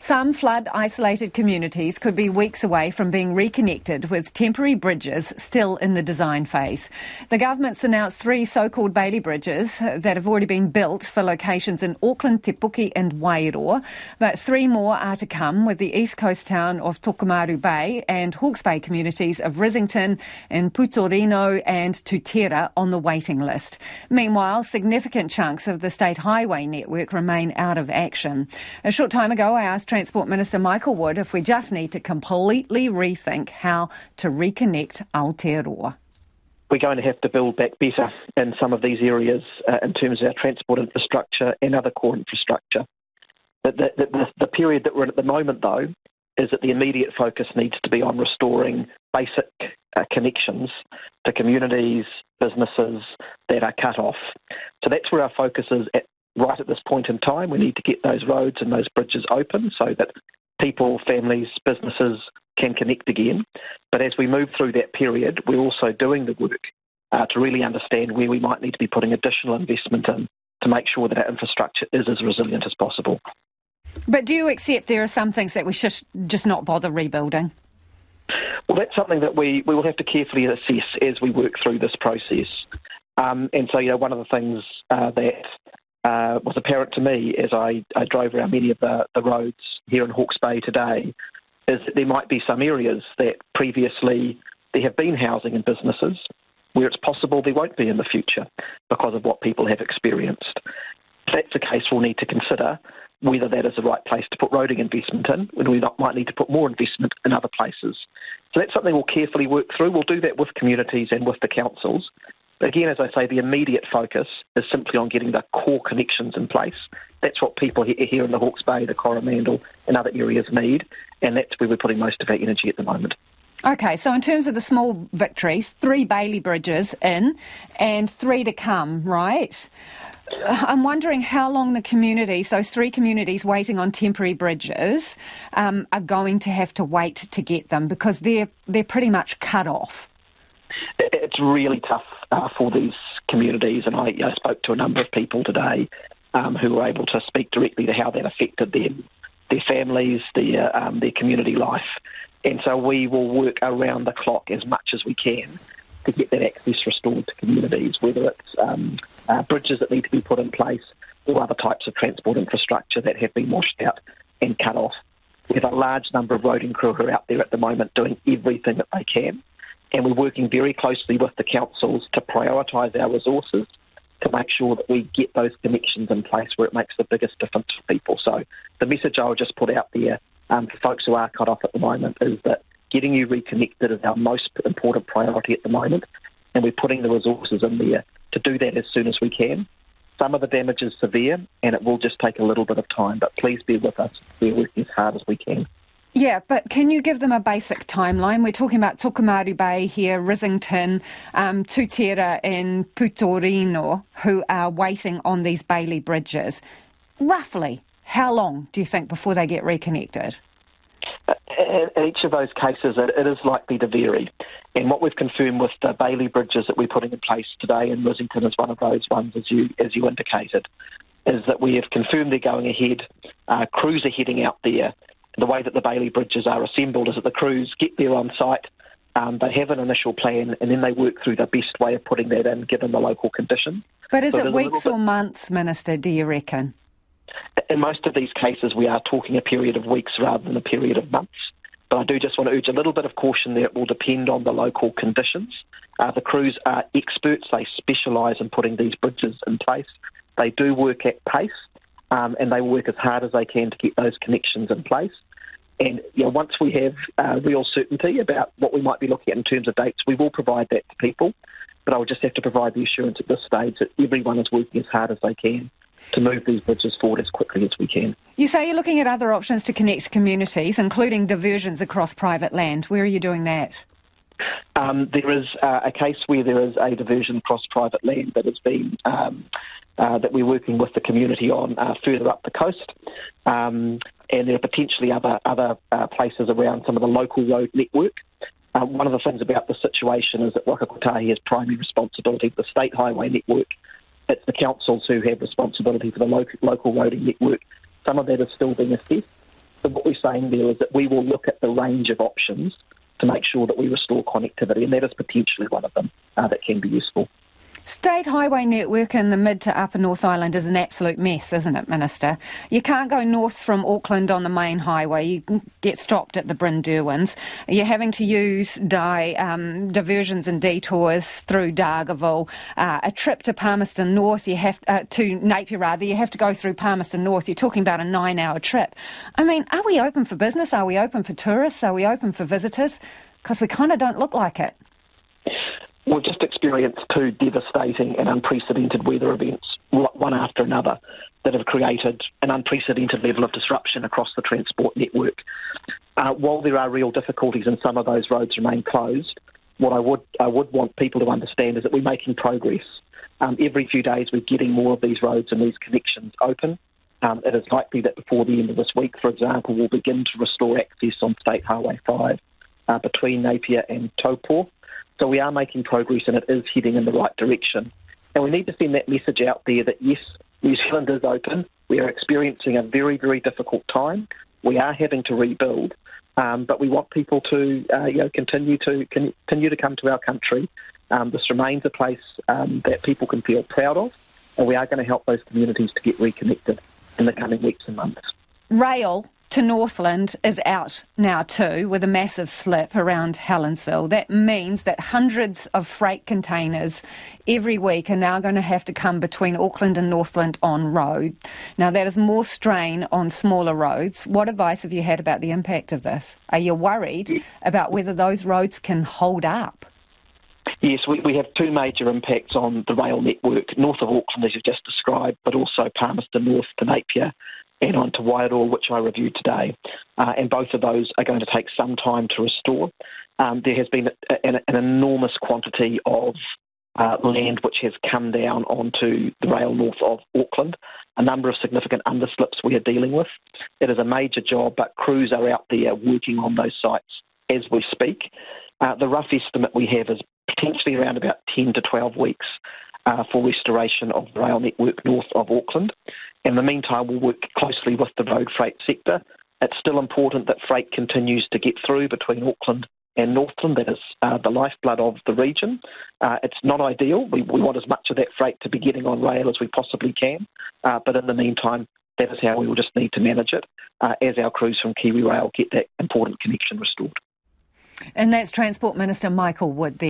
Some flood isolated communities could be weeks away from being reconnected with temporary bridges still in the design phase. The government's announced three so called Bailey bridges that have already been built for locations in Auckland, Te Puke, and Wairoa, but three more are to come with the east coast town of Tokomaru Bay and Hawke's Bay communities of Rissington and Putorino and Tutira on the waiting list. Meanwhile, significant chunks of the state highway network remain out of action. A short time ago, I asked Transport Minister Michael Wood if we just need to completely rethink how to reconnect Aotearoa we're going to have to build back better in some of these areas uh, in terms of our transport infrastructure and other core infrastructure. The, the, the, the, period that we're in at the moment, though, is that the immediate focus needs to be on restoring basic uh, connections to communities, businesses that are cut off. So that's where our focus is at right at this point in time. We need to get those roads and those bridges open so that people, families, businesses can connect again. But as we move through that period, we're also doing the work uh, to really understand where we might need to be putting additional investment in to make sure that our infrastructure is as resilient as possible. But do you accept there are some things that we should just not bother rebuilding? Well, that's something that we, we will have to carefully assess as we work through this process. Um, and so, you know, one of the things uh, that uh, was apparent to me as I, I drove around many of the, the roads here in Hawke's Bay today is that there might be some areas that previously there have been housing and businesses where it's possible there won't be in the future because of what people have experienced. If that's a case, we'll need to consider whether that is the right place to put roading investment in, when we might need to put more investment in other places. So that's something we'll carefully work through. We'll do that with communities and with the councils. But again, as I say, the immediate focus is simply on getting the core connections in place. That's what people here in the Hawke's Bay, the Coromandel, and other areas need, and that's where we're putting most of our energy at the moment. Okay, so in terms of the small victories, three Bailey bridges in and three to come, right? I'm wondering how long the communities, those three communities waiting on temporary bridges, um, are going to have to wait to get them because they're they're pretty much cut off. It's really tough uh, for these communities, and I, I, spoke to a number of people today um, who were able to speak directly to how that affected them, their families, their um, their community life, and so we will work around the clock as much as we can to get that access restored to communities, whether it's um, uh, bridges that need to be put in place or other types of transport infrastructure that have been washed out and cut off. We have a large number of roading crew who are out there at the moment doing everything that they can, and we're working very closely with the councils to prioritise our resources to make sure that we get those connections in place where it makes the biggest difference for people. So the message I'll just put out there um, for folks who are cut off at the moment is that getting you reconnected is our most important priority at the moment, and we're putting the resources in there to do that as soon as we can. Some of the damage is severe, and it will just take a little bit of time, but please bear with us. We're working as hard as we can. Yeah, but can you give them a basic timeline? We're talking about Tokomaru Bay here, Rissington, um, Tutira, and Putorino, who are waiting on these Bailey bridges. Roughly, how long do you think before they get reconnected? in each of those cases, it, it is likely to vary. And what we've confirmed with the Bailey bridges that we're putting in place today, and Rissington is one of those ones, as you as you indicated, is that we have confirmed they're going ahead. Uh, crews are heading out there. The way that the Bailey bridges are assembled is that the crews get there on site. Um, they have an initial plan and then they work through the best way of putting that in given the local conditions. But is so it weeks or months, Minister, do you reckon? In most of these cases, we are talking a period of weeks rather than a period of months. But I do just want to urge a little bit of caution there. It will depend on the local conditions. Uh, the crews are experts. They specialise in putting these bridges in place. They do work at pace um, and they work as hard as they can to get those connections in place. And you know, once we have uh, real certainty about what we might be looking at in terms of dates, we will provide that to people. But I will just have to provide the assurance at this stage that everyone is working as hard as they can to move these bridges forward as quickly as we can. You say you're looking at other options to connect communities, including diversions across private land. Where are you doing that? Um, there is uh, a case where there is a diversion across private land that has been um, uh, that we're working with the community on uh, further up the coast, um, and there are potentially other other uh, places around some of the local road network. One of the things about the situation is that Waka Kotahi has primary responsibility for the state highway network it's the councils who have responsibility for the local, local roading network. Some of that is still being assessed. so what we're saying there is that we will look at the range of options to make sure that we restore connectivity, and that is potentially one of them uh, that can be useful. State highway network in the mid to upper North Island is an absolute mess, isn't it, Minister? You can't go north from Auckland on the main highway. You get stopped at the Brynderwyns. You're having to use di- um, diversions and detours through Dargaville. Uh, a trip to Palmerston North, you have uh, to Napier rather, you have to go through Palmerston North. You're talking about a nine-hour trip. I mean, are we open for business? Are we open for tourists? Are we open for visitors? Because we kind of don't look like it we've just experienced two devastating and unprecedented weather events, one after another, that have created an unprecedented level of disruption across the transport network. Uh, while there are real difficulties and some of those roads remain closed, what I would I would want people to understand is that we're making progress. Um, every few days, we're getting more of these roads and these connections open. Um, it is likely that before the end of this week, for example, we'll begin to restore access on State Highway 5 uh, between Napier and Taupo. So we are making progress and it is heading in the right direction. And we need to send that message out there that yes, New Zealand is open. We are experiencing a very, very difficult time. We are having to rebuild, um, but we want people to uh, you know continue to continue to come to our country. Um, this remains a place um, that people can feel proud of, and we are going to help those communities to get reconnected in the coming weeks and months. Rail to Northland is out now too with a massive slip around Helensville. That means that hundreds of freight containers every week are now going to have to come between Auckland and Northland on road. Now that is more strain on smaller roads. What advice have you had about the impact of this? Are you worried about whether those roads can hold up? Yes, we, we have two major impacts on the rail network, north of Auckland, as you've just described, but also Palmerston North to Napier and on to Wairoa, which I reviewed today. Uh, and both of those are going to take some time to restore. Um, there has been a, an, an, enormous quantity of uh, land which has come down onto the rail north of Auckland. A number of significant underslips we are dealing with. It is a major job, but crews are out there working on those sites as we speak. Uh, the rough estimate we have is potentially around about 10 to 12 weeks uh, for restoration of the rail network north of Auckland. In the meantime, we'll work closely with the road freight sector. It's still important that freight continues to get through between Auckland and Northland. That is uh, the lifeblood of the region. Uh, it's not ideal. We, we, want as much of that freight to be getting on rail as we possibly can. Uh, but in the meantime, that is how we will just need to manage it uh, as our crews from KiwiRail get that important connection restored. And that's Transport Minister Michael Wood there.